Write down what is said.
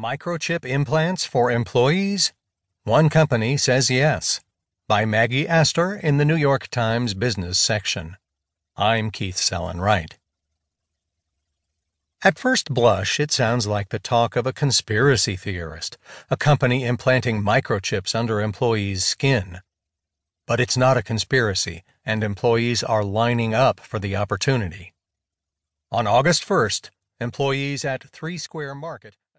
Microchip implants for employees? One company says yes. By Maggie Astor in the New York Times Business section. I'm Keith Sellon Wright. At first blush, it sounds like the talk of a conspiracy theorist, a company implanting microchips under employees' skin. But it's not a conspiracy, and employees are lining up for the opportunity. On August 1st, employees at Three Square Market